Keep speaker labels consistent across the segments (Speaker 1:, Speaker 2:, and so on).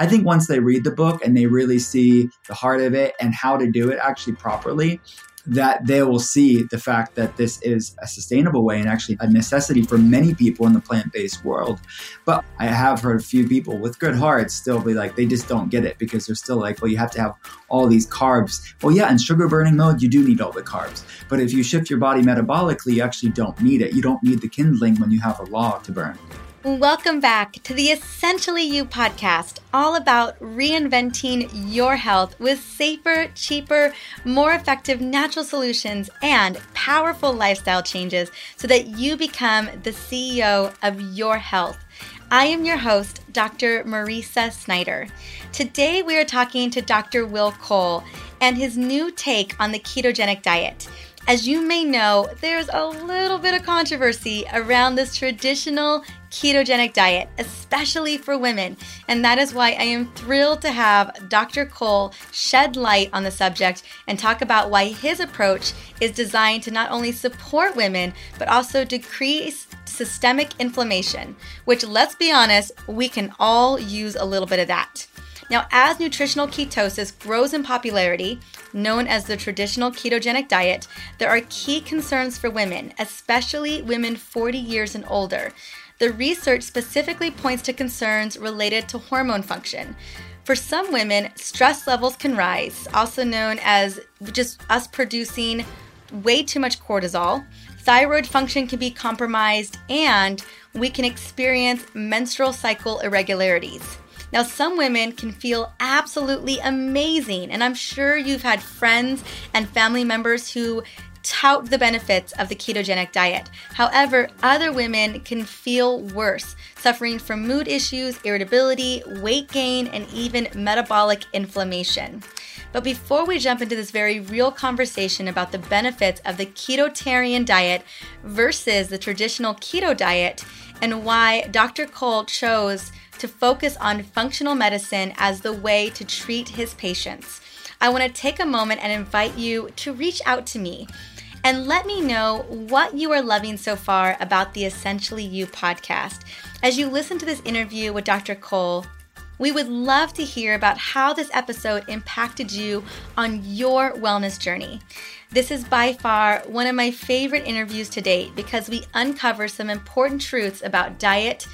Speaker 1: I think once they read the book and they really see the heart of it and how to do it actually properly, that they will see the fact that this is a sustainable way and actually a necessity for many people in the plant based world. But I have heard a few people with good hearts still be like, they just don't get it because they're still like, well, you have to have all these carbs. Well, yeah, in sugar burning mode, you do need all the carbs. But if you shift your body metabolically, you actually don't need it. You don't need the kindling when you have a log to burn.
Speaker 2: Welcome back to the Essentially You podcast, all about reinventing your health with safer, cheaper, more effective natural solutions and powerful lifestyle changes so that you become the CEO of your health. I am your host, Dr. Mariza Snyder. Today we are talking to Dr. Will Cole and his new take on the ketogenic diet. As you may know, there's a little bit of controversy around this traditional ketogenic diet, especially for women. And that is why I am thrilled to have Dr. Cole shed light on the subject and talk about why his approach is designed to not only support women, but also decrease systemic inflammation, which, let's be honest, we can all use a little bit of that. Now, as nutritional ketosis grows in popularity, known as the traditional ketogenic diet, there are key concerns for women, especially women 40 years and older. The research specifically points to concerns related to hormone function. For some women, stress levels can rise, also known as just us producing way too much cortisol. Thyroid function can be compromised, and we can experience menstrual cycle irregularities. Now, some women can feel absolutely amazing, and I'm sure you've had friends and family members who tout the benefits of the ketogenic diet. However, other women can feel worse, suffering from mood issues, irritability, weight gain, and even metabolic inflammation. But before we jump into this very real conversation about the benefits of the ketotarian diet versus the traditional keto diet, and why Dr. Cole chose to focus on functional medicine as the way to treat his patients. I want to take a moment and invite you to reach out to me and let me know what you are loving so far about the Essentially You podcast. As you listen to this interview with Dr. Cole, we would love to hear about how this episode impacted you on your wellness journey. This is by far one of my favorite interviews to date because we uncover some important truths about diet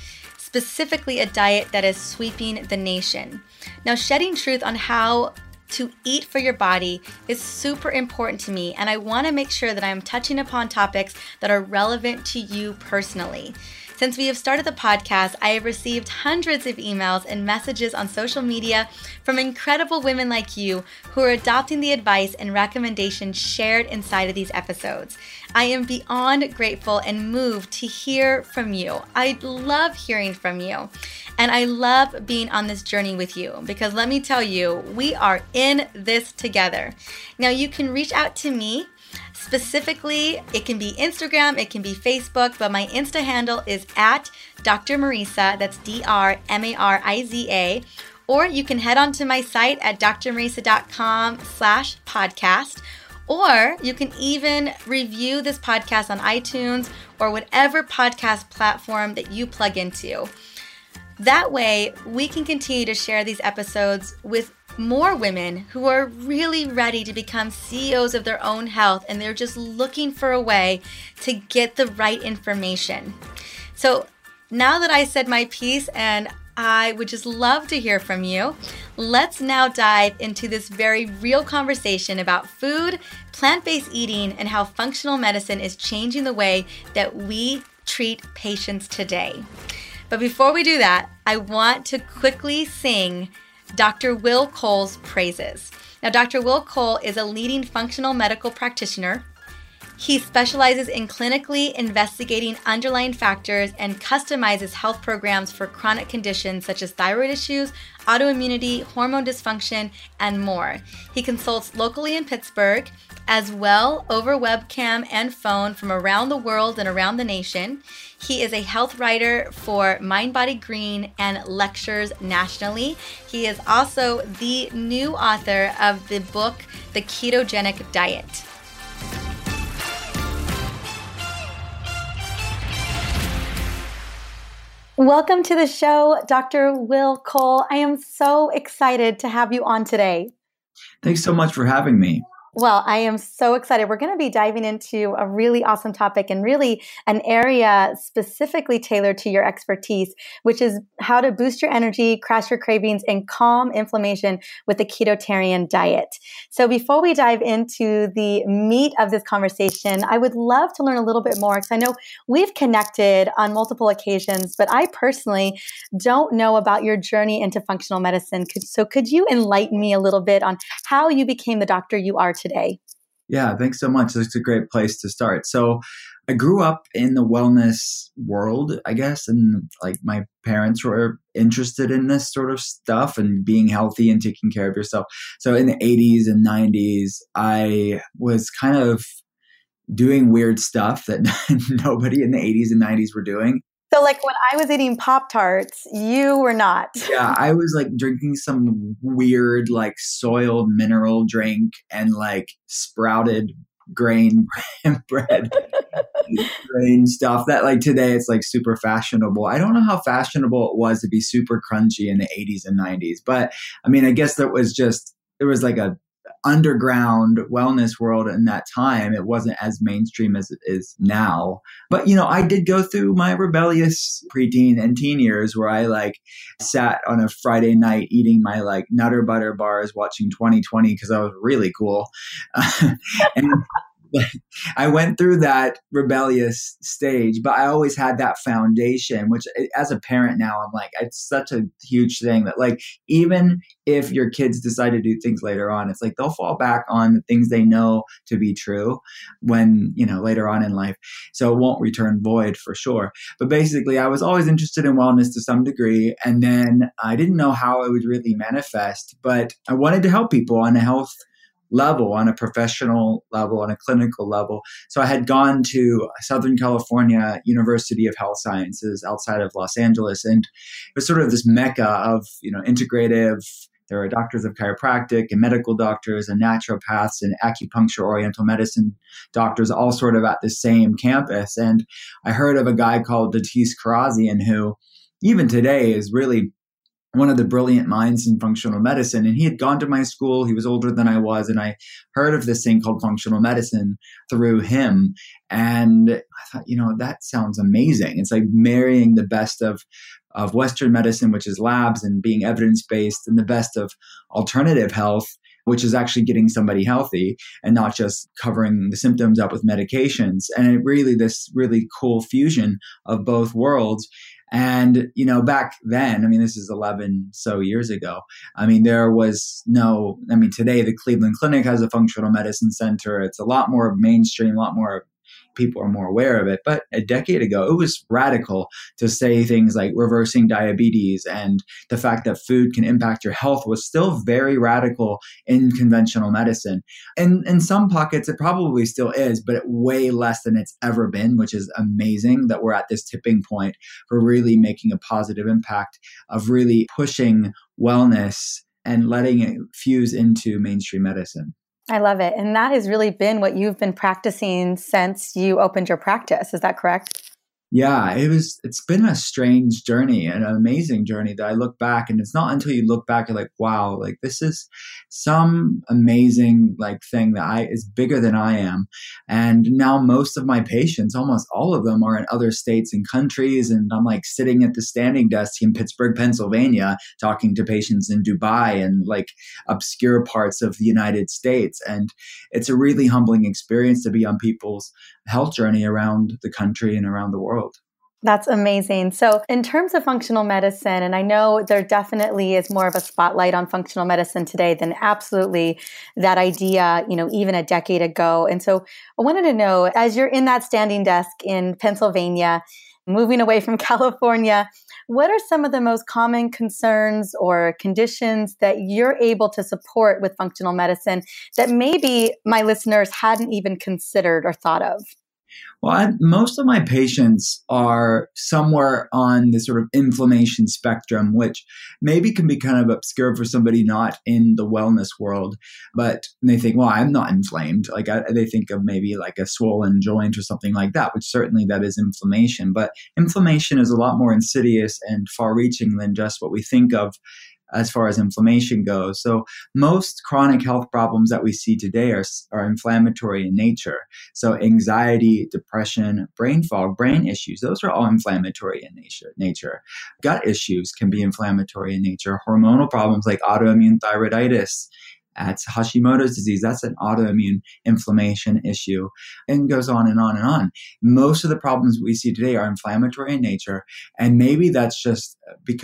Speaker 2: specifically a diet that is sweeping the nation. Now, shedding truth on how to eat for your body is super important to me, and I want to make sure that I'm touching upon topics that are relevant to you personally. Since we have started the podcast, I have received hundreds of emails and messages on social media from incredible women like you who are adopting the advice and recommendations shared inside of these episodes. I am beyond grateful and moved to hear from you. I love hearing from you. And I love being on this journey with you because let me tell you, we are in this together. Now, you can reach out to me Specifically, it can be Instagram, it can be Facebook, but my Insta handle is at Dr. Mariza, that's D R M A R I Z A. Or you can head on to my site at drmariza.com slash podcast. Or you can even review this podcast on iTunes or whatever podcast platform that you plug into. That way, we can continue to share these episodes with more women who are really ready to become CEOs of their own health and they're just looking for a way to get the right information. So, now that I said my piece and I would just love to hear from you. Let's now dive into this very real conversation about food, plant based eating, and how functional medicine is changing the way that we treat patients today. But before we do that, I want to quickly sing Dr. Will Cole's praises. Now, Dr. Will Cole is a leading functional medical practitioner. He specializes in clinically investigating underlying factors and customizes health programs for chronic conditions such as thyroid issues, autoimmunity, hormone dysfunction, and more. He consults locally in Pittsburgh as well over webcam and phone from around the world and around the nation. He is a health writer for Mind Body Green and lectures nationally. He is also the new author of the book, The Ketogenic Diet. Welcome to the show, Dr. Will Cole. I am so excited to have you on today.
Speaker 1: Thanks so much for having me.
Speaker 2: Well, I am so excited. We're going to be diving into a really awesome topic and really an area specifically tailored to your expertise, which is how to boost your energy, crash your cravings, and calm inflammation with the ketotarian diet. So, before we dive into the meat of this conversation, I would love to learn a little bit more because I know we've connected on multiple occasions, but I personally don't know about your journey into functional medicine. So, could you enlighten me a little bit on how you became the doctor you are today? Today?
Speaker 1: Yeah, thanks so much. It's a great place to start. So, I grew up in the wellness world, I guess, and like my parents were interested in this sort of stuff and being healthy and taking care of yourself. So, in the 80s and 90s, I was kind of doing weird stuff that nobody in the 80s and 90s were doing.
Speaker 2: So, like when I was eating Pop Tarts, you were not.
Speaker 1: Yeah, I was like drinking some weird, like soiled mineral drink and like sprouted grain bread, grain stuff that like today it's like super fashionable. I don't know how fashionable it was to be super crunchy in the 80s and 90s, but I mean, I guess that was just, it was like a underground wellness world in that time. It wasn't as mainstream as it is now. But, you know, I did go through my rebellious preteen and teen years where I like sat on a Friday night eating my like Nutter Butter bars watching 2020 because I was really cool. and I went through that rebellious stage, but I always had that foundation, which eh, as a parent now, I'm like, it's such a huge thing that, like, even if your kids decide to do things later on, it's like they'll fall back on the things they know to be true when, you know, later on in life. So it won't return void for sure. But basically, I was always interested in wellness to some degree. And then I didn't know how it would really manifest, but I wanted to help people on a health level, on a professional level, on a clinical level. So I had gone to Southern California University of Health Sciences outside of Los Angeles, and it was sort of this mecca of you know integrative. There are doctors of chiropractic and medical doctors and naturopaths and acupuncture, oriental medicine doctors, all sort of at the same campus. And I heard of a guy called Datis Kharrazian who, even today, is really one of the brilliant minds in functional medicine. And he had gone to my school. He was older than I was. And I heard of this thing called functional medicine through him. And I thought, you know, that sounds amazing. It's like marrying the best of, of Western medicine, which is labs and being evidence based, and the best of alternative health which is actually getting somebody healthy and not just covering the symptoms up with medications. And it really, this really cool fusion of both worlds. And, you know, back then, I mean, this is 11 so years ago. I mean, there was no, I mean, today the Cleveland Clinic has a functional medicine center. It's a lot more mainstream, a lot more people are more aware of it. But a decade ago, it was radical to say things like reversing diabetes and the fact that food can impact your health was still very radical in conventional medicine. And in some pockets, it probably still is, but way less than it's ever been, which is amazing that we're at this tipping point for really making a positive impact of really pushing wellness and letting it fuse into mainstream medicine.
Speaker 2: I love it. And that has really been what you've been practicing since you opened your practice. Is that correct?
Speaker 1: Yeah it was it's been a strange journey and an amazing journey that i look back and it's not until you look back you're like wow like this is some amazing like thing that i is bigger than i am. And now most of my patients almost all of them are in other states and countries and i'm like sitting at the standing desk in pittsburgh pennsylvania talking to patients in dubai and like obscure parts of the united states and it's a really humbling experience to be on people's health journey around the country and around the world
Speaker 2: that's amazing. So, in terms of functional medicine, and I know there definitely is more of a spotlight on functional medicine today than absolutely that idea, you know, even a decade ago. And so, I wanted to know as you're in that standing desk in Pennsylvania, moving away from California, what are some of the most common concerns or conditions that you're able to support with functional medicine that maybe my listeners hadn't even considered or thought of?
Speaker 1: Well, I, most of my patients are somewhere on the sort of inflammation spectrum, which maybe can be kind of obscure for somebody not in the wellness world. But they think, well, I'm not inflamed. Like I, they think of maybe like a swollen joint or something like that, which certainly that is inflammation. But inflammation is a lot more insidious and far reaching than just what we think of as far as inflammation goes. So most chronic health problems that we see today are, are inflammatory in nature. So anxiety, depression, brain fog, brain issues, those are all inflammatory in nature. nature. Gut issues can be inflammatory in nature. Hormonal problems like autoimmune thyroiditis that's Hashimoto's disease. That's an autoimmune inflammation issue and goes on and on and on. Most of the problems we see today are inflammatory in nature. And maybe that's just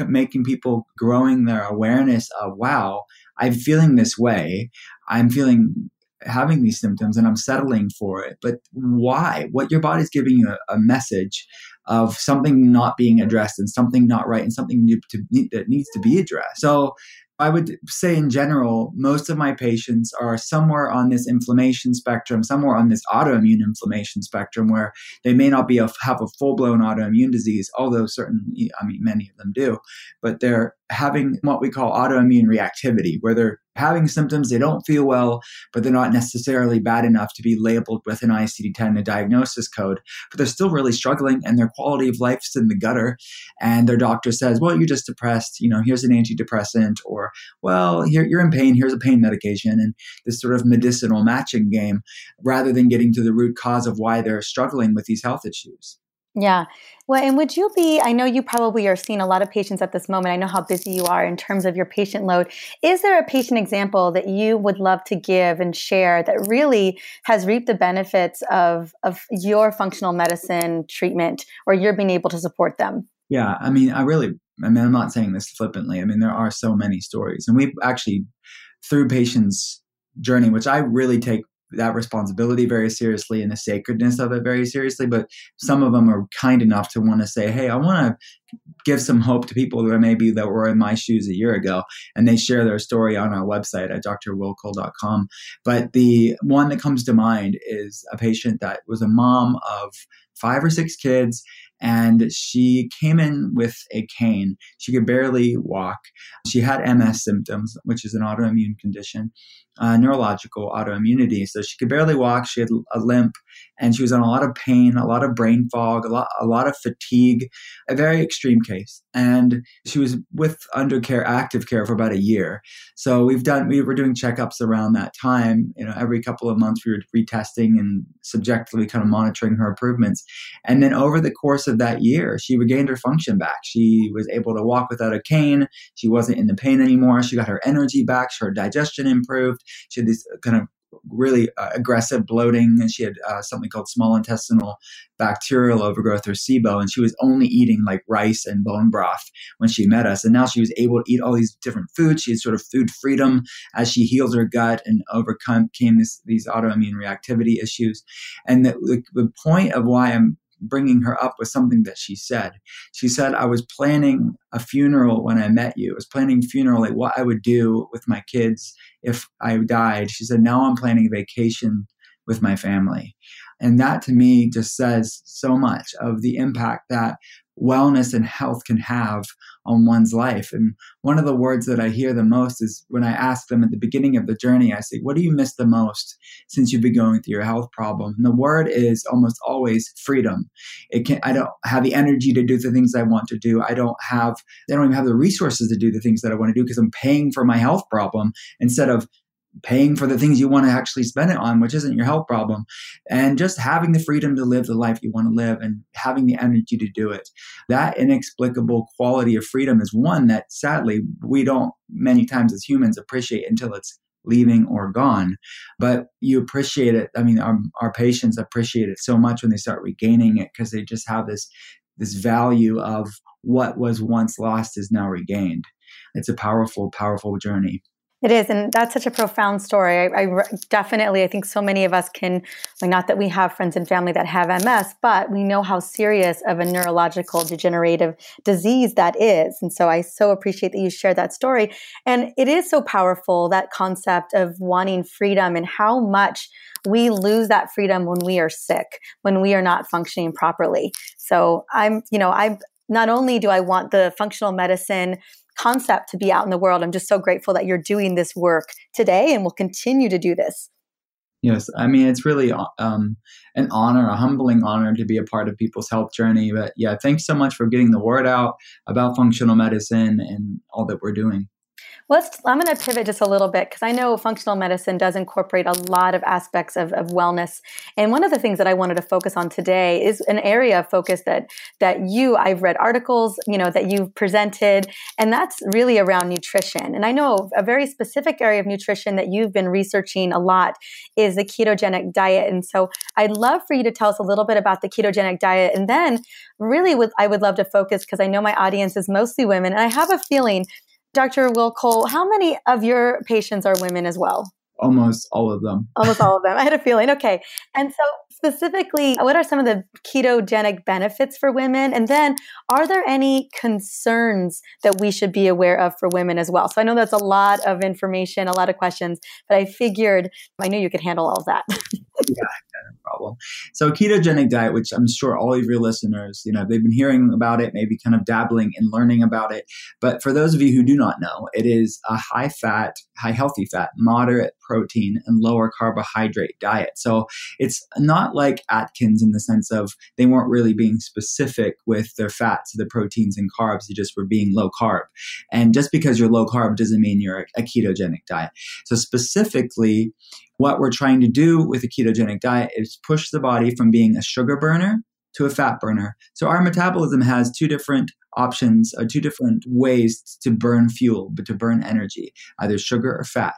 Speaker 1: making people growing their awareness of, wow, I'm feeling this way. I'm feeling having these symptoms and I'm settling for it. But why? What your body's giving you a, a message of something not being addressed and something not right and something to, that needs to be addressed. So I would say in general, most of my patients are somewhere on this inflammation spectrum, somewhere on this autoimmune inflammation spectrum, where they may not be a, have a full blown autoimmune disease, although certainly, I mean, many of them do, but they're having what we call autoimmune reactivity, where they're having symptoms, they don't feel well, but they're not necessarily bad enough to be labeled with an ICD 10, a diagnosis code, but they're still really struggling and their quality of life's in the gutter. And their doctor says, well, you're just depressed, you know, here's an antidepressant, or, well, here, you're in pain, here's a pain medication, and this sort of medicinal matching game, rather than getting to the root cause of why they're struggling with these health issues.
Speaker 2: Yeah. Well, and would you be, I know you probably are seeing a lot of patients at this moment. I know how busy you are in terms of your patient load. Is there a patient example that you would love to give and share that really has reaped the benefits of, of your functional medicine treatment or you're being able to support them?
Speaker 1: Yeah. I mean, I really, I mean, I'm not saying this flippantly. I mean, there are so many stories. And we've actually, through patients' journey, which I really take that responsibility very seriously and the sacredness of it very seriously. But some of them are kind enough to want to say, "Hey, I want to give some hope to people that maybe that were in my shoes a year ago," and they share their story on our website at drwillcole.com. But the one that comes to mind is a patient that was a mom of five or six kids and she came in with a cane. She could barely walk. She had MS symptoms, which is an autoimmune condition uh, neurological autoimmunity. So she could barely walk. She had a limp, and she was in a lot of pain, a lot of brain fog, a lot, a lot of fatigue. A very extreme case. And she was with under care, active care for about a year. So we've done, we were doing checkups around that time. You know, every couple of months we were retesting and subjectively kind of monitoring her improvements. And then over the course of that year, she regained her function back. She was able to walk without a cane. She wasn't in the pain anymore. She got her energy back. Her digestion improved. She had this kind of really uh, aggressive bloating, and she had uh, something called small intestinal bacterial overgrowth or SIBO, and she was only eating like rice and bone broth when she met us. And now she was able to eat all these different foods. She had sort of food freedom as she healed her gut and overcome this, these autoimmune reactivity issues. And the, the, the point of why I'm bringing her up with something that she said. She said, I was planning a funeral when I met you. I was planning funeral, like what I would do with my kids if I died. She said, now I'm planning a vacation with my family. And that to me just says so much of the impact that wellness and health can have on one's life. And one of the words that I hear the most is when I ask them at the beginning of the journey, I say, What do you miss the most since you've been going through your health problem? And the word is almost always freedom. It can I don't have the energy to do the things I want to do. I don't have I don't even have the resources to do the things that I want to do because I'm paying for my health problem instead of paying for the things you want to actually spend it on, which isn't your health problem, and just having the freedom to live the life you want to live and having the energy to do it. That inexplicable quality of freedom is one that sadly we don't many times as humans appreciate until it's leaving or gone. But you appreciate it. I mean, our, our patients appreciate it so much when they start regaining it because they just have this this value of what was once lost is now regained. It's a powerful, powerful journey.
Speaker 2: It is, and that's such a profound story. I, I, definitely, I think so many of us can, like, not that we have friends and family that have MS, but we know how serious of a neurological degenerative disease that is. And so I so appreciate that you shared that story. And it is so powerful, that concept of wanting freedom and how much we lose that freedom when we are sick, when we are not functioning properly. So I'm, you know, I'm not only do I want the functional medicine concept to be out in the world, I'm just so grateful that you're doing this work today and will continue to do this.
Speaker 1: Yes, I mean it's really um, an honor, a humbling honor to be a part of people's health journey. But yeah, thanks so much for getting the word out about functional medicine and all that we're doing.
Speaker 2: Let's, I'm going to pivot just a little bit because I know functional medicine does incorporate a lot of aspects of, of wellness. And one of the things that I wanted to focus on today is an area of focus that, that you, I've read articles, you know, that you've presented, and that's really around nutrition. And I know a very specific area of nutrition that you've been researching a lot is the ketogenic diet. And so I'd love for you to tell us a little bit about the ketogenic diet. And then really with, I would love to focus because I know my audience is mostly women. And I have a feeling Dr. Will Cole, how many of your patients are women as well?
Speaker 1: Almost all of them.
Speaker 2: Almost all of them. I had a feeling. Okay. And so, specifically, what are some of the ketogenic benefits for women? And then, are there any concerns that we should be aware of for women as well? So, I know that's a lot of information, a lot of questions, but I figured I knew you could handle all of that.
Speaker 1: yeah, problem. So ketogenic diet, which I'm sure all of your listeners, you know, they've been hearing about it, maybe kind of dabbling and learning about it. But for those of you who do not know, it is a high fat, high healthy fat, moderate protein, and lower carbohydrate diet. So it's not like Atkins in the sense of they weren't really being specific with their fats, the proteins and carbs. They just were being low carb. And just because you're low carb doesn't mean you're a ketogenic diet. So specifically, what we're trying to do with a ketogenic diet is push the body from being a sugar burner to a fat burner. So our metabolism has two different options, uh, two different ways to burn fuel, but to burn energy, either sugar or fat.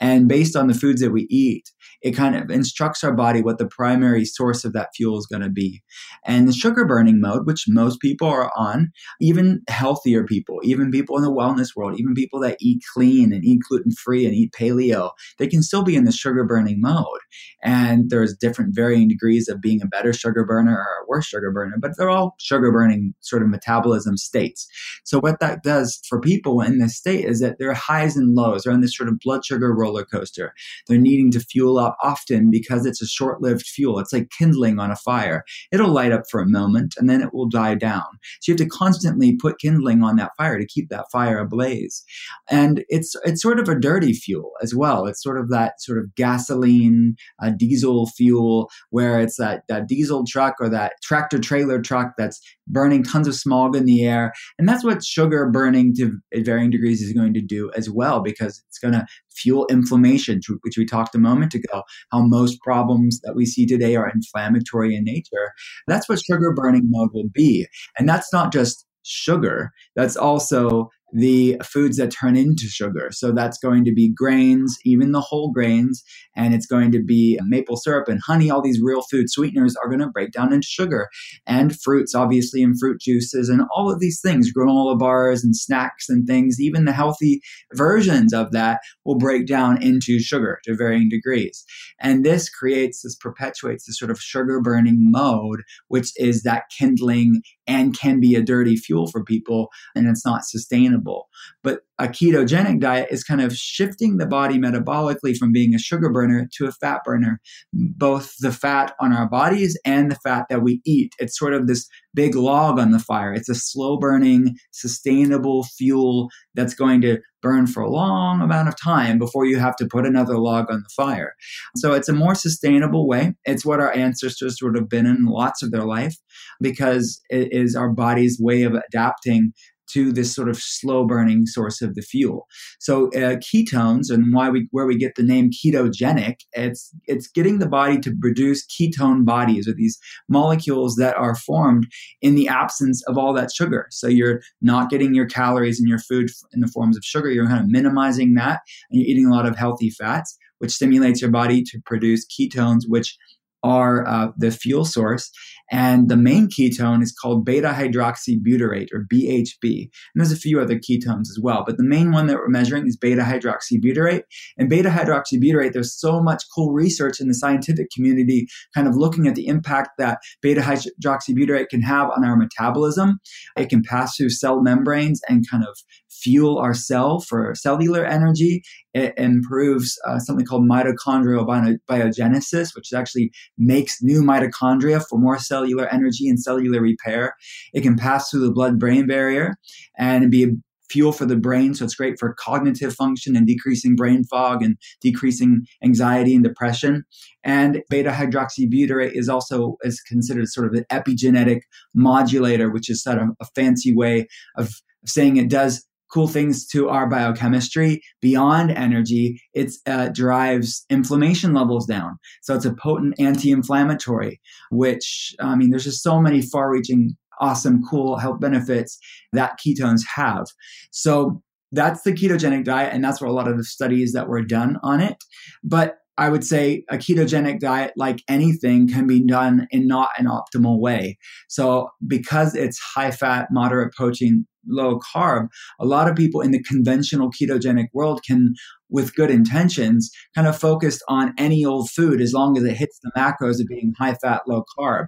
Speaker 1: And based on the foods that we eat, it kind of instructs our body what the primary source of that fuel is going to be. And the sugar burning mode, which most people are on, even healthier people, even people in the wellness world, even people that eat clean and eat gluten free and eat paleo, they can still be in the sugar burning mode. And there's different varying degrees of being a better sugar burner or a worse sugar burner, but they're all sugar burning sort of metabolism states. So what that does for people in this state is that their highs and lows are on this sort of blood sugar roller coaster. They're needing to fuel up often because it's a short-lived fuel. It's like kindling on a fire. It'll light up for a moment and then it will die down. So you have to constantly put kindling on that fire to keep that fire ablaze. And it's it's sort of a dirty fuel as well. It's sort of that sort of gasoline, uh, diesel fuel where it's that that diesel truck or that tractor trailer truck that's burning tons of smog in the air. And that's what sugar burning to varying degrees is going to do as well, because it's going to fuel inflammation, which we talked a moment ago, how most problems that we see today are inflammatory in nature. That's what sugar burning mode will be. And that's not just sugar, that's also the foods that turn into sugar. So that's going to be grains, even the whole grains, and it's going to be maple syrup and honey. All these real food sweeteners are going to break down into sugar, and fruits, obviously, and fruit juices, and all of these things, granola bars and snacks and things. Even the healthy versions of that will break down into sugar to varying degrees. And this creates, this perpetuates this sort of sugar burning mode, which is that kindling and can be a dirty fuel for people, and it's not sustainable. But a ketogenic diet is kind of shifting the body metabolically from being a sugar burner to a fat burner, both the fat on our bodies and the fat that we eat. It's sort of this big log on the fire. It's a slow burning, sustainable fuel that's going to burn for a long amount of time before you have to put another log on the fire. So it's a more sustainable way. It's what our ancestors would have been in lots of their life because it is our body's way of adapting to this sort of slow burning source of the fuel. So uh, ketones and why we where we get the name ketogenic, it's it's getting the body to produce ketone bodies or these molecules that are formed in the absence of all that sugar. So you're not getting your calories in your food in the forms of sugar. You're kind of minimizing that, and you're eating a lot of healthy fats, which stimulates your body to produce ketones, which are uh, the fuel source. And the main ketone is called beta hydroxybutyrate or BHB. And there's a few other ketones as well, but the main one that we're measuring is beta hydroxybutyrate. And beta hydroxybutyrate, there's so much cool research in the scientific community kind of looking at the impact that beta hydroxybutyrate can have on our metabolism. It can pass through cell membranes and kind of fuel our cell for cellular energy. It improves uh, something called mitochondrial biogenesis, which actually makes new mitochondria for more cellular energy and cellular repair. It can pass through the blood brain barrier and be a fuel for the brain. So it's great for cognitive function and decreasing brain fog and decreasing anxiety and depression. And beta hydroxybutyrate is also is considered sort of an epigenetic modulator, which is sort of a fancy way of saying it does cool things to our biochemistry beyond energy it uh, drives inflammation levels down so it's a potent anti-inflammatory which i mean there's just so many far-reaching awesome, cool health benefits that ketones have. So that's the ketogenic diet, and that's where a lot of the studies that were done on it. But I would say a ketogenic diet, like anything, can be done in not an optimal way. So, because it's high fat, moderate protein, low carb, a lot of people in the conventional ketogenic world can, with good intentions, kind of focus on any old food as long as it hits the macros of being high fat, low carb.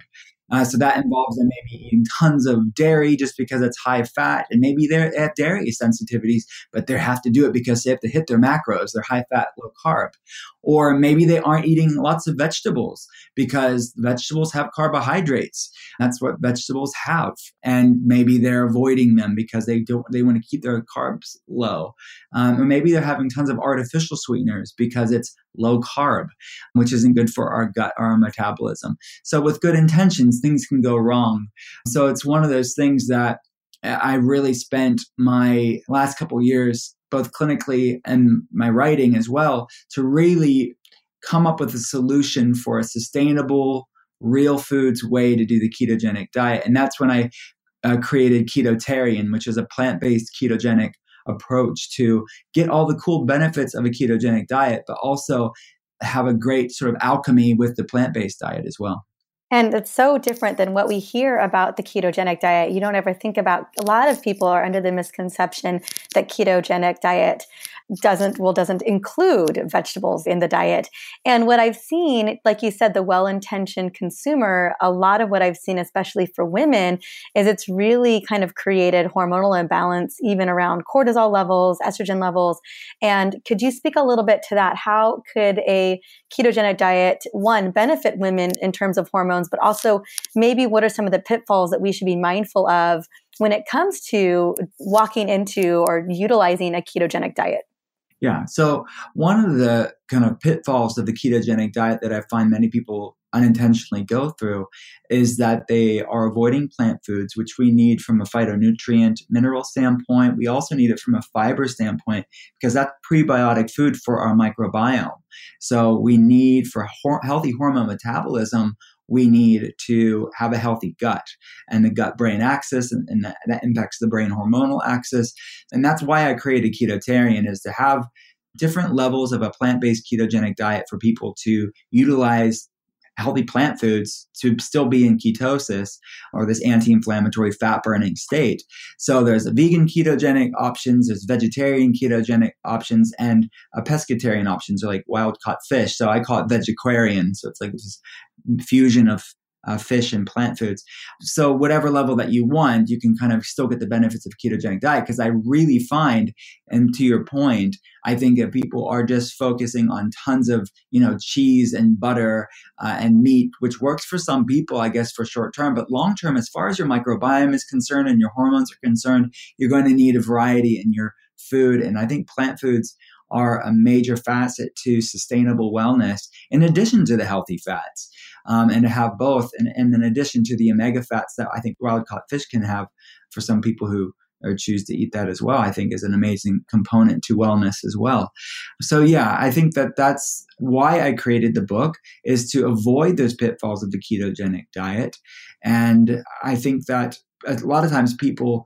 Speaker 1: Uh, so that involves them maybe eating tons of dairy just because it's high fat, and maybe they have dairy sensitivities, but they have to do it because they have to hit their macros. They're high fat, low carb, or maybe they aren't eating lots of vegetables because vegetables have carbohydrates. That's what vegetables have, and maybe they're avoiding them because they don't. They want to keep their carbs low, um, or maybe they're having tons of artificial sweeteners because it's low carb, which isn't good for our gut, our metabolism. So with good intentions, things can go wrong. So it's one of those things that I really spent my last couple years, both clinically and my writing as well, to really come up with a solution for a sustainable, real foods way to do the ketogenic diet. And that's when I uh, created Ketotarian, which is a plant based ketogenic approach to get all the cool benefits of a ketogenic diet, but also have a great sort of alchemy with the plant based diet as well.
Speaker 2: And it's so different than what we hear about the ketogenic diet. You don't ever think about a lot of people are under the misconception that ketogenic diet doesn't well doesn't include vegetables in the diet. And what i've seen like you said the well-intentioned consumer a lot of what i've seen especially for women is it's really kind of created hormonal imbalance even around cortisol levels estrogen levels. And could you speak a little bit to that? How could a ketogenic diet one benefit women in terms of hormones but also maybe what are some of the pitfalls that we should be mindful of when it comes to walking into or utilizing a ketogenic diet
Speaker 1: yeah. So one of the kind of pitfalls of the ketogenic diet that I find many people unintentionally go through is that they are avoiding plant foods, which we need from a phytonutrient mineral standpoint. We also need it from a fiber standpoint because that's prebiotic food for our microbiome. So we need for healthy hormone metabolism, we need to have a healthy gut and the gut brain axis, and, and that, that impacts the brain hormonal axis. And that's why I created Ketotarian is to have different levels of a plant-based ketogenic diet for people to utilize healthy plant foods to still be in ketosis or this anti-inflammatory fat burning state. So there's a vegan ketogenic options, there's vegetarian ketogenic options, and a pescatarian options, or like wild caught fish. So I call it vegetarian. So it's like this fusion of uh, fish and plant foods. So whatever level that you want, you can kind of still get the benefits of ketogenic diet. Because I really find, and to your point, I think that people are just focusing on tons of you know cheese and butter uh, and meat, which works for some people, I guess, for short term. But long term, as far as your microbiome is concerned and your hormones are concerned, you're going to need a variety in your food. And I think plant foods are a major facet to sustainable wellness in addition to the healthy fats um, and to have both and, and in addition to the omega fats that i think wild caught fish can have for some people who or choose to eat that as well i think is an amazing component to wellness as well. So yeah i think that that's why i created the book is to avoid those pitfalls of the ketogenic diet. And i think that a lot of times people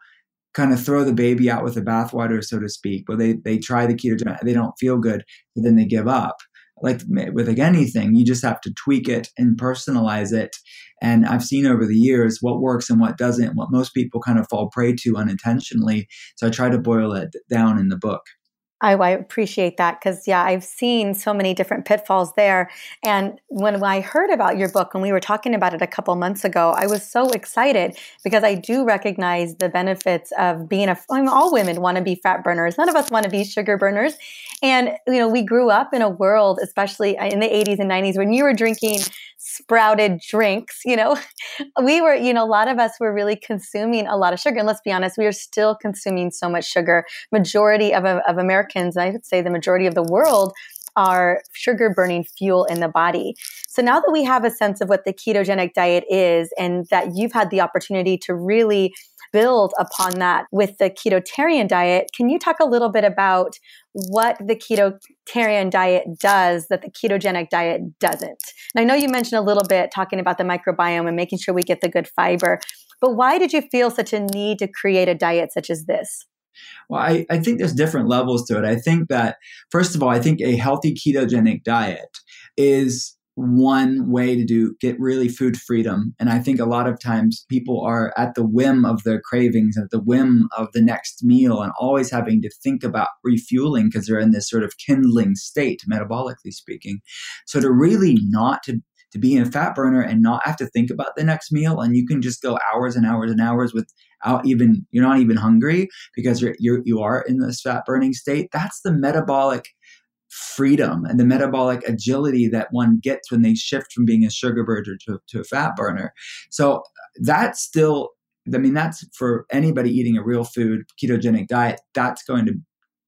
Speaker 1: kind of throw the baby out with the bathwater, so to speak. But they they try the ketogenic, they don't feel good, but then they give up. Like with like anything, you just have to tweak it and personalize it. And I've seen over the years what works and what doesn't, what most people kind of fall prey to unintentionally. So I try to boil it down in the book.
Speaker 2: I, I appreciate that because, yeah, I've seen so many different pitfalls there. And when I heard about your book and we were talking about it a couple months ago, I was so excited because I do recognize the benefits of being a, I mean, all women want to be fat burners. None of us want to be sugar burners. And, you know, we grew up in a world, especially uh, in the 80s and 90s, when you were drinking sprouted drinks, you know, we were, you know, a lot of us were really consuming a lot of sugar. And let's be honest, we are still consuming so much sugar. Majority of, of Americans, I would say the majority of the world, are sugar burning fuel in the body. So now that we have a sense of what the ketogenic diet is and that you've had the opportunity to really build upon that with the ketotarian diet, can you talk a little bit about what the ketotarian diet does that the ketogenic diet doesn't? And I know you mentioned a little bit talking about the microbiome and making sure we get the good fiber, but why did you feel such a need to create a diet such as this?
Speaker 1: Well, I, I think there's different levels to it. I think that, first of all, I think a healthy ketogenic diet is one way to do get really food freedom and i think a lot of times people are at the whim of their cravings at the whim of the next meal and always having to think about refueling because they're in this sort of kindling state metabolically speaking so to really not to to be in a fat burner and not have to think about the next meal and you can just go hours and hours and hours without even you're not even hungry because you're, you're you are in this fat burning state that's the metabolic freedom and the metabolic agility that one gets when they shift from being a sugar burner to, to a fat burner. So that's still, I mean, that's for anybody eating a real food ketogenic diet, that's going to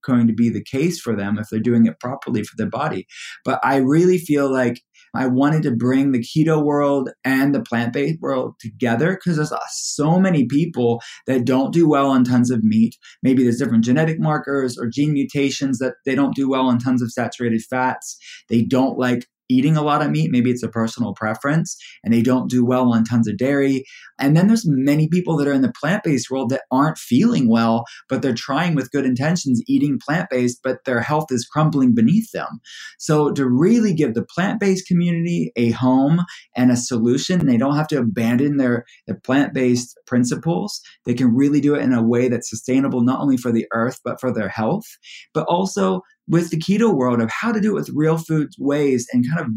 Speaker 1: going to be the case for them if they're doing it properly for their body. But I really feel like I wanted to bring the keto world and the plant based world together because there's uh, so many people that don't do well on tons of meat. Maybe there's different genetic markers or gene mutations that they don't do well on tons of saturated fats. They don't like eating a lot of meat. Maybe it's a personal preference and they don't do well on tons of dairy. And then there's many people that are in the plant based world that aren't feeling well, but they're trying with good intentions eating plant based, but their health is crumbling beneath them. So to really give the plant based community a home and a solution, they don't have to abandon their, their plant based principles. They can really do it in a way that's sustainable, not only for the earth, but for their health, but also with the keto world of how to do it with real foods ways and kind of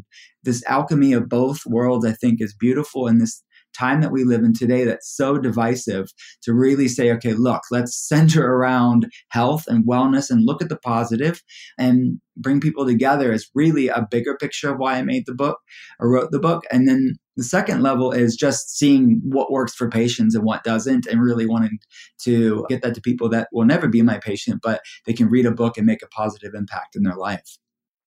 Speaker 1: this alchemy of both worlds i think is beautiful in this time that we live in today that's so divisive to really say okay look let's center around health and wellness and look at the positive and bring people together. Is really a bigger picture of why i made the book or wrote the book and then the second level is just seeing what works for patients and what doesn't, and really wanting to get that to people that will never be my patient, but they can read a book and make a positive impact in their life.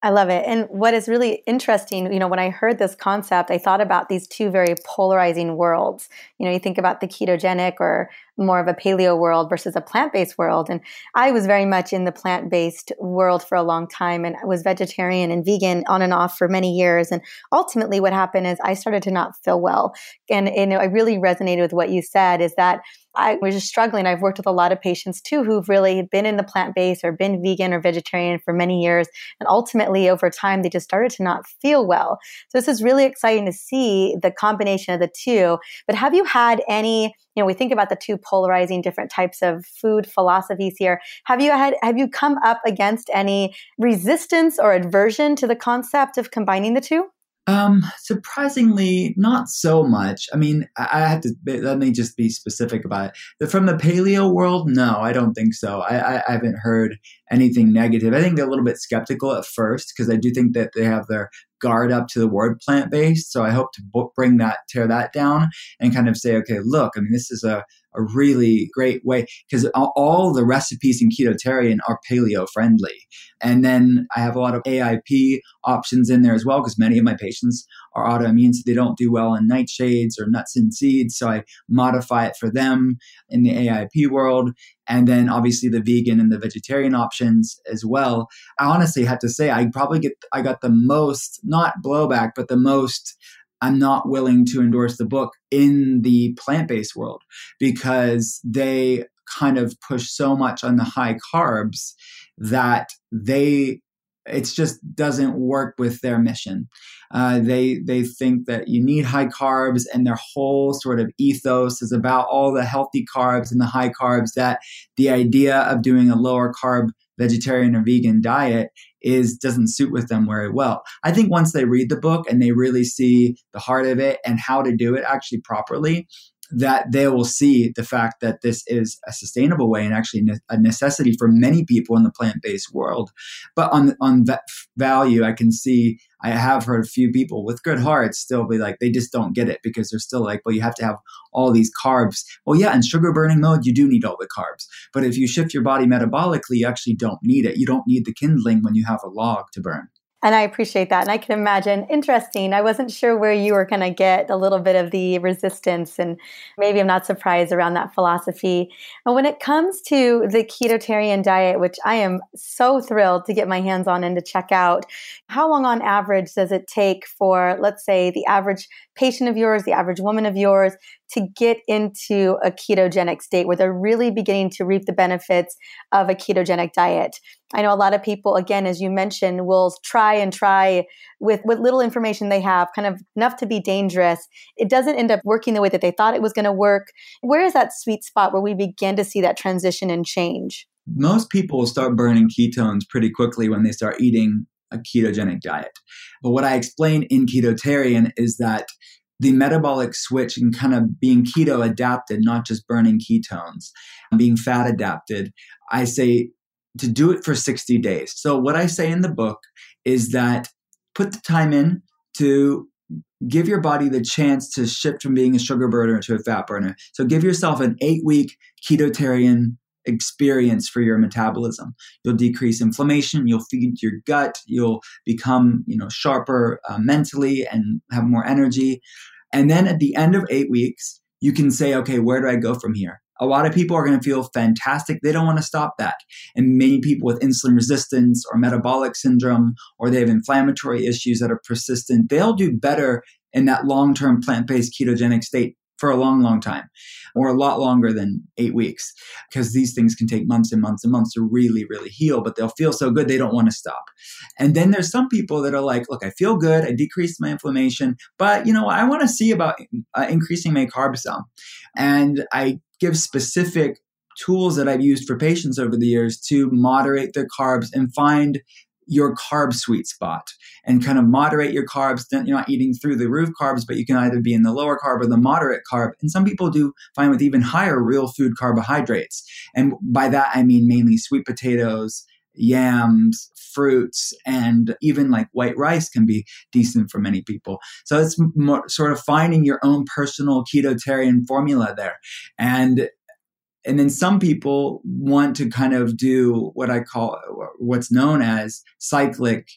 Speaker 2: I love it. And what is really interesting, you know, when I heard this concept, I thought about these two very polarizing worlds. You know, you think about the ketogenic or more of a paleo world versus a plant-based world. And I was very much in the plant-based world for a long time and I was vegetarian and vegan on and off for many years. And ultimately what happened is I started to not feel well. And, and I really resonated with what you said is that I was just struggling. I've worked with a lot of patients too who've really been in the plant based or been vegan or vegetarian for many years. And ultimately, over time, they just started to not feel well. So, this is really exciting to see the combination of the two. But have you had any? You know, we think about the two polarizing different types of food philosophies here. Have you had, have you come up against any resistance or aversion to the concept of combining the two?
Speaker 1: Um, surprisingly, not so much. I mean, I, have to let me just be specific about it. From the paleo world, no, I don't think so. I, I, I haven't heard anything negative. I think they're a little bit skeptical at first because I do think that they have their guard up to the word plant based. So I hope to bring that, tear that down, and kind of say, okay, look, I mean, this is a a really great way because all the recipes in ketotarian are paleo friendly. And then I have a lot of AIP options in there as well because many of my patients are autoimmune, so they don't do well in nightshades or nuts and seeds. So I modify it for them in the AIP world. And then obviously the vegan and the vegetarian options as well. I honestly have to say I probably get I got the most not blowback, but the most I'm not willing to endorse the book in the plant based world because they kind of push so much on the high carbs that they it just doesn't work with their mission. Uh, they they think that you need high carbs, and their whole sort of ethos is about all the healthy carbs and the high carbs. That the idea of doing a lower carb vegetarian or vegan diet is doesn't suit with them very well. I think once they read the book and they really see the heart of it and how to do it actually properly, that they will see the fact that this is a sustainable way and actually a necessity for many people in the plant-based world. But on on that value, I can see I have heard a few people with good hearts still be like they just don't get it because they're still like, well, you have to have all these carbs. Well, yeah, in sugar burning mode, you do need all the carbs. But if you shift your body metabolically, you actually don't need it. You don't need the kindling when you have a log to burn.
Speaker 2: And I appreciate that. And I can imagine, interesting. I wasn't sure where you were going to get a little bit of the resistance. And maybe I'm not surprised around that philosophy. And when it comes to the ketotarian diet, which I am so thrilled to get my hands on and to check out, how long on average does it take for, let's say, the average patient of yours, the average woman of yours, to get into a ketogenic state where they're really beginning to reap the benefits of a ketogenic diet? I know a lot of people, again, as you mentioned, will try and try with what little information they have, kind of enough to be dangerous. It doesn't end up working the way that they thought it was going to work. Where is that sweet spot where we begin to see that transition and change?
Speaker 1: Most people start burning ketones pretty quickly when they start eating a ketogenic diet. But what I explain in Ketotarian is that the metabolic switch and kind of being keto adapted, not just burning ketones, being fat adapted, I say to do it for 60 days. So, what I say in the book is that put the time in to give your body the chance to shift from being a sugar burner to a fat burner. So, give yourself an eight week ketotarian experience for your metabolism. You'll decrease inflammation, you'll feed your gut, you'll become, you know, sharper uh, mentally and have more energy. And then at the end of 8 weeks, you can say, okay, where do I go from here? a lot of people are going to feel fantastic. They don't want to stop that. And many people with insulin resistance or metabolic syndrome, or they have inflammatory issues that are persistent, they'll do better in that long term plant based ketogenic state for a long, long time, or a lot longer than eight weeks, because these things can take months and months and months to really, really heal, but they'll feel so good they don't want to stop. And then there's some people that are like, look, I feel good, I decreased my inflammation, but you know, I want to see about uh, increasing my carb some. And I give specific tools that I've used for patients over the years to moderate their carbs and find your carb sweet spot and kind of moderate your carbs. You're not eating through the roof carbs, but you can either be in the lower carb or the moderate carb. And some people do fine with even higher real food carbohydrates. And by that, I mean mainly sweet potatoes, yams, fruits, and even like white rice can be decent for many people. So it's more sort of finding your own personal ketotarian formula there. And and then some people want to kind of do what I call what's known as cyclic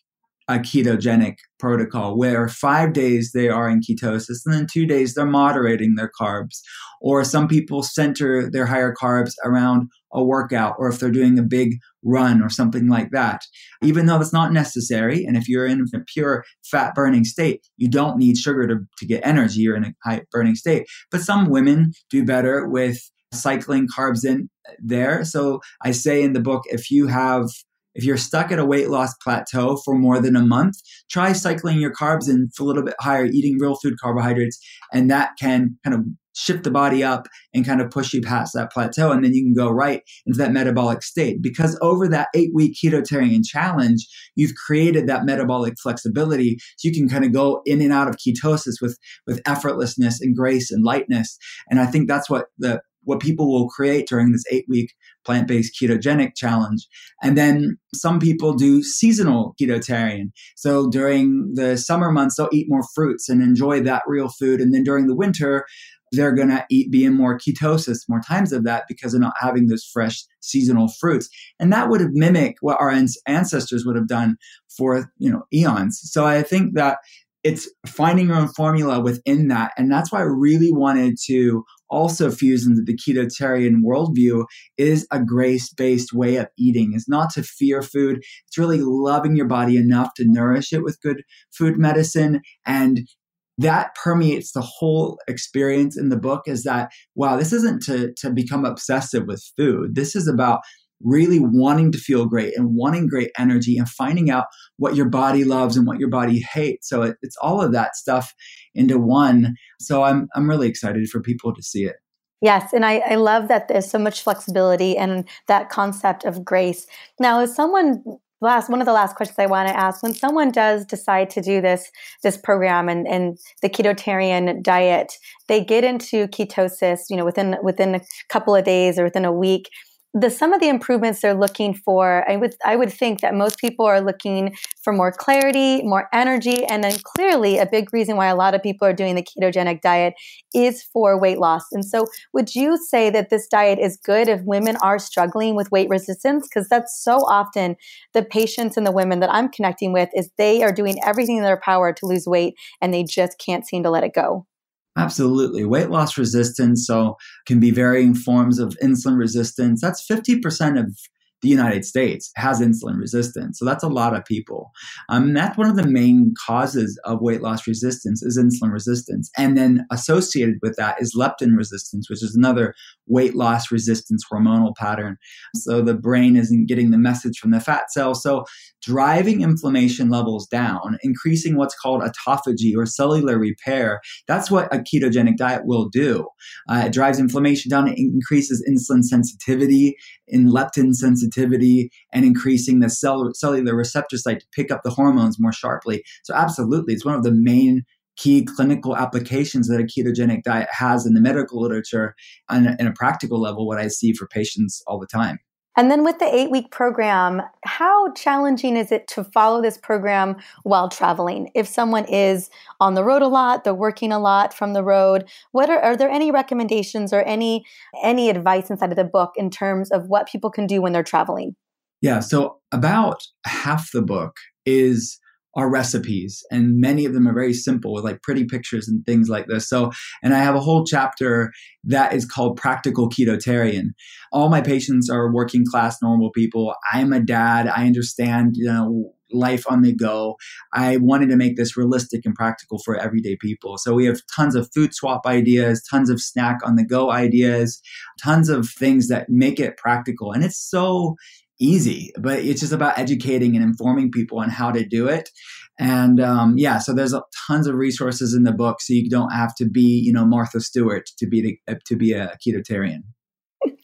Speaker 1: a ketogenic protocol where five days they are in ketosis and then two days they're moderating their carbs. Or some people center their higher carbs around a workout or if they're doing a big run or something like that. Even though it's not necessary, and if you're in a pure fat burning state, you don't need sugar to, to get energy, you're in a high burning state. But some women do better with cycling carbs in there. So I say in the book, if you have if you're stuck at a weight loss plateau for more than a month, try cycling your carbs in for a little bit higher, eating real food carbohydrates, and that can kind of shift the body up and kind of push you past that plateau. And then you can go right into that metabolic state. Because over that eight week ketotarian challenge, you've created that metabolic flexibility. So you can kind of go in and out of ketosis with, with effortlessness and grace and lightness. And I think that's what the what people will create during this eight week plant based ketogenic challenge. And then some people do seasonal ketotarian. So during the summer months, they'll eat more fruits and enjoy that real food. And then during the winter, they're going to eat be in more ketosis more times of that because they're not having those fresh seasonal fruits and that would mimicked what our ancestors would have done for you know eons so i think that it's finding your own formula within that. And that's why i really wanted to also fuse into the ketotarian worldview is a grace-based way of eating. Is not to fear food. It's really loving your body enough to nourish it with good food medicine. And that permeates the whole experience in the book is that wow this isn't to to become obsessive with food. This is about really wanting to feel great and wanting great energy and finding out what your body loves and what your body hates. So it, it's all of that stuff into one. So I'm I'm really excited for people to see it.
Speaker 2: Yes, and I, I love that there's so much flexibility and that concept of grace. Now, as someone last one of the last questions I want to ask when someone does decide to do this this program and, and the ketotarian diet, they get into ketosis, you know, within within a couple of days or within a week the some of the improvements they're looking for i would i would think that most people are looking for more clarity more energy and then clearly a big reason why a lot of people are doing the ketogenic diet is for weight loss. And so would you say that this diet is good if women are struggling with weight resistance? Because that's so often the patients and the women that i'm connecting with is they are doing everything in their power to lose weight and they just can't seem to let it go
Speaker 1: Absolutely. Weight loss resistance, so can be varying forms of insulin resistance. That's 50% of the United States has insulin resistance. So that's a lot of people. Um, that's one of the main causes of weight loss resistance is insulin resistance. And then associated with that is leptin resistance, which is another weight loss resistance hormonal pattern. So the brain isn't getting the message from the fat cell. So driving inflammation levels down, increasing what's called autophagy or cellular repair, that's what a ketogenic diet will do. Uh, it drives inflammation down, it increases insulin sensitivity, in leptin sensitivity, and increasing the cell- cellular receptor site to pick up the hormones more sharply. So, absolutely, it's one of the main key clinical applications that a ketogenic diet has in the medical literature and in a practical level, what I see for patients all the time.
Speaker 2: And then with the eight week program, how challenging is it to follow this program while traveling? If someone is on the road a lot, they're working a lot from the road, what are, are there any recommendations or any any advice inside of the book in terms of what people can do when they're traveling?
Speaker 1: Yeah, so about half the book is are recipes and many of them are very simple with like pretty pictures and things like this. So and i have a whole chapter that is called practical ketotarian. All my patients are working class normal people. I'm a dad. I understand you know life on the go. I wanted to make this realistic and practical for everyday people. So we have tons of food swap ideas tons of snack on the go ideas tons of things that make it practical. And it's so easy, but it's just about educating and informing people on how to do it. And um, yeah, so there's tons of resources in the book, so you don't have to be, you know, Martha Stewart to be the, to be a ketotarian.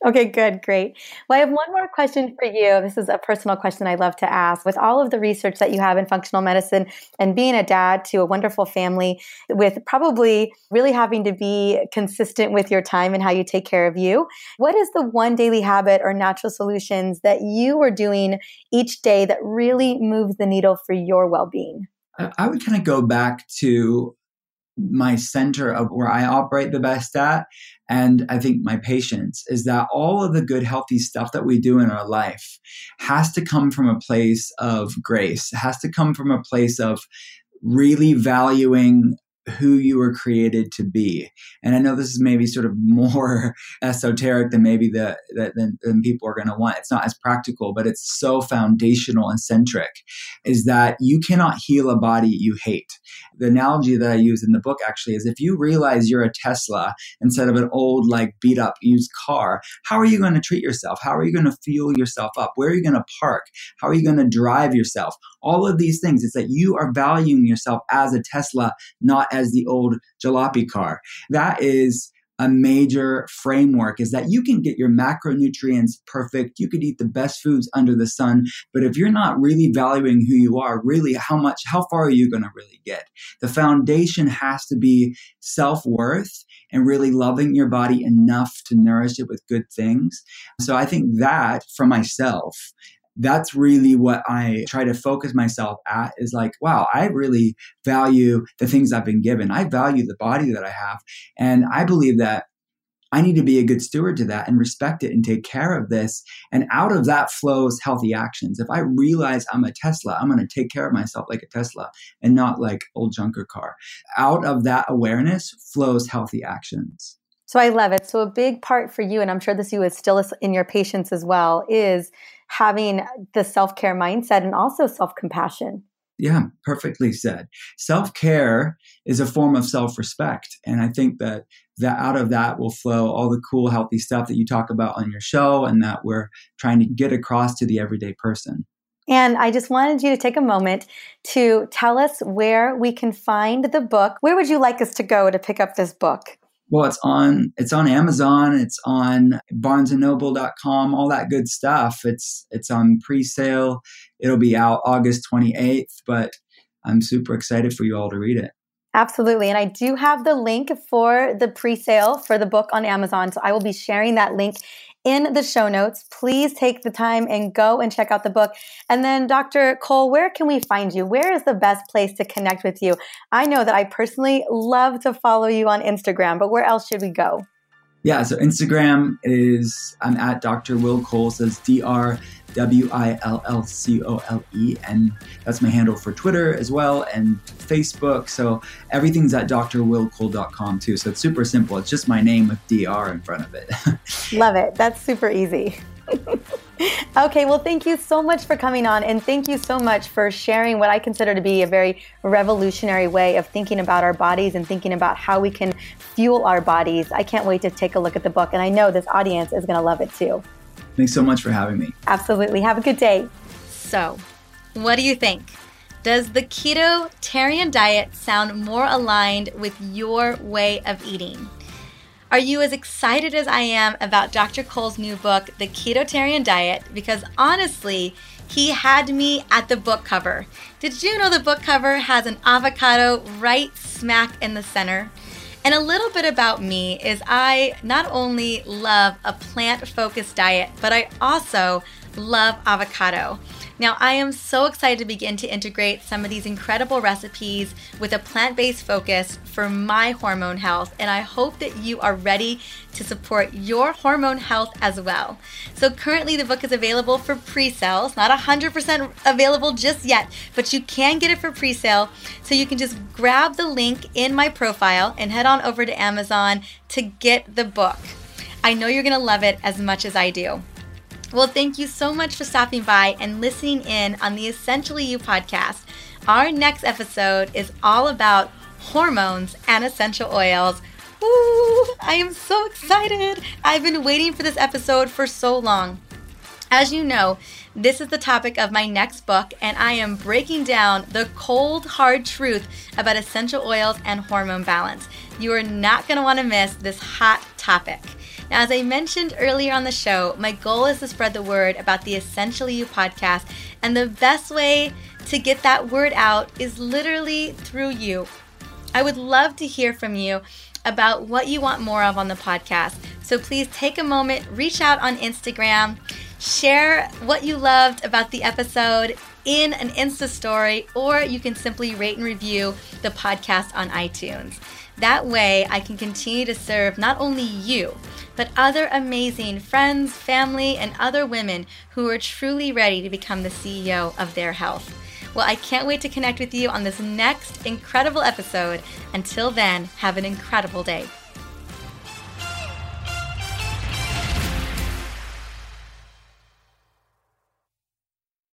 Speaker 2: Okay, good, great. Well, I have one more question for you. This is a personal question I love to ask. With all of the research that you have in functional medicine and being a dad to a wonderful family, with probably really having to be consistent with your time and how you take care of you, what is the one daily habit or natural solutions that you are doing each day that really moves the needle for your well being?
Speaker 1: I would kind of go back to my center of where I operate the best at. And I think my patients is that all of the good, healthy stuff that we do in our life has to come from a place of grace, has to come from a place of really valuing who you were created to be. And I know this is maybe sort of more esoteric than maybe the, the than, than people are going to want. It's not as practical, but it's so foundational and centric. Is that you cannot heal a body you hate. The analogy that I use in the book actually is if you realize you're a Tesla instead of an old like beat up used car, how are you going to treat yourself? How are you going to fuel yourself up? Where are you going to park? How are you going to drive yourself? All of these things. It's that you are valuing yourself as a Tesla, not as the old jalopy car. That is a major framework is that you can get your macronutrients perfect. You could eat the best foods under the sun. But if you're not really valuing who you are, really how much, how far are you going to really get? The foundation has to be self worth and really loving your body enough to nourish it with good things. So I think that for myself that's really what I try to focus myself at is like, wow, I really value the things I've been given. I value the body that I have. And I believe that I need to be a good steward to that and respect it and take care of this. And out of that flows healthy actions. If I realize I'm a Tesla, I'm going to take care of myself like a Tesla and not like old junker car. Out of that awareness flows healthy actions.
Speaker 2: So I love it. So a big part for you, and I'm sure this you is still in your patients as well, is having the self care mindset and also self compassion.
Speaker 1: Yeah, perfectly said. Self care is a form of self respect. And I think that, that out of that will flow all the cool, healthy stuff that you talk about on your show and that we're trying to get across to the everyday person.
Speaker 2: And I just wanted you to take a moment to tell us where we can find the book. Where would you like us to go to pick up this book?
Speaker 1: Well, it's on it's on Amazon, it's on barnesandnoble.com, all that good stuff. It's it's on pre-sale. It'll be out August 28th, but I'm super excited for you all to read it.
Speaker 2: Absolutely. And I do have the link for the pre sale for the book on Amazon. So I will be sharing that link in the show notes. Please take the time and go and check out the book. And then, Dr. Cole, where can we find you? Where is the best place to connect with you? I know that I personally love to follow you on Instagram, but where else should we go?
Speaker 1: Yeah, so Instagram is I'm at Dr. Will Cole, says D R W I L L C O L E. And that's my handle for Twitter as well and Facebook. So everything's at drwillcole.com too. So it's super simple. It's just my name with DR in front of it.
Speaker 2: Love it. That's super easy. okay, well, thank you so much for coming on, and thank you so much for sharing what I consider to be a very revolutionary way of thinking about our bodies and thinking about how we can fuel our bodies. I can't wait to take a look at the book, and I know this audience is going to love it too.
Speaker 1: Thanks so much for having me.
Speaker 2: Absolutely. Have a good day. So, what do you think? Does the keto-tarian diet sound more aligned with your way of eating? Are you as excited as I am about Dr. Cole's new book, The Keto-Tarian Diet? Because honestly, he had me at the book cover. Did you know the book cover has an avocado right smack in the center? And a little bit about me is I not only love a plant focused diet, but I also love avocado. Now, I am so excited to begin to integrate some of these incredible recipes with a plant based focus for my hormone health, and I hope that you are ready to support your hormone health as well. So, currently, the book is available for pre sale. It's not 100% available just yet, but you can get it for pre sale. So, you can just grab the link in my profile and head on over to Amazon to get the book. I know you're to love it as much as I do. Well, thank you so much for stopping by and listening in on the Essentially You podcast. Our next episode is all about hormones and essential oils. Ooh, I am so excited. I've been waiting for this episode for so long. As you know, this is the topic of my next book, and I am breaking down the cold, hard truth about essential oils and hormone balance. You are not going to want to miss this hot topic. Now, as I mentioned earlier on the show, my goal is to spread the word about the Essentially You podcast, and the best way to get that word out is literally through you. I would love to hear from you about what you want more of on the podcast. So please take a moment, reach out on Instagram, share what you loved about the episode in an Insta story, or you can simply rate and review the podcast on iTunes. That way, I can continue to serve not only you, but other amazing friends, family, and other women who are truly ready to become the CEO of their health. Well, I can't wait to connect with you on this next incredible episode. Until then, have an incredible day.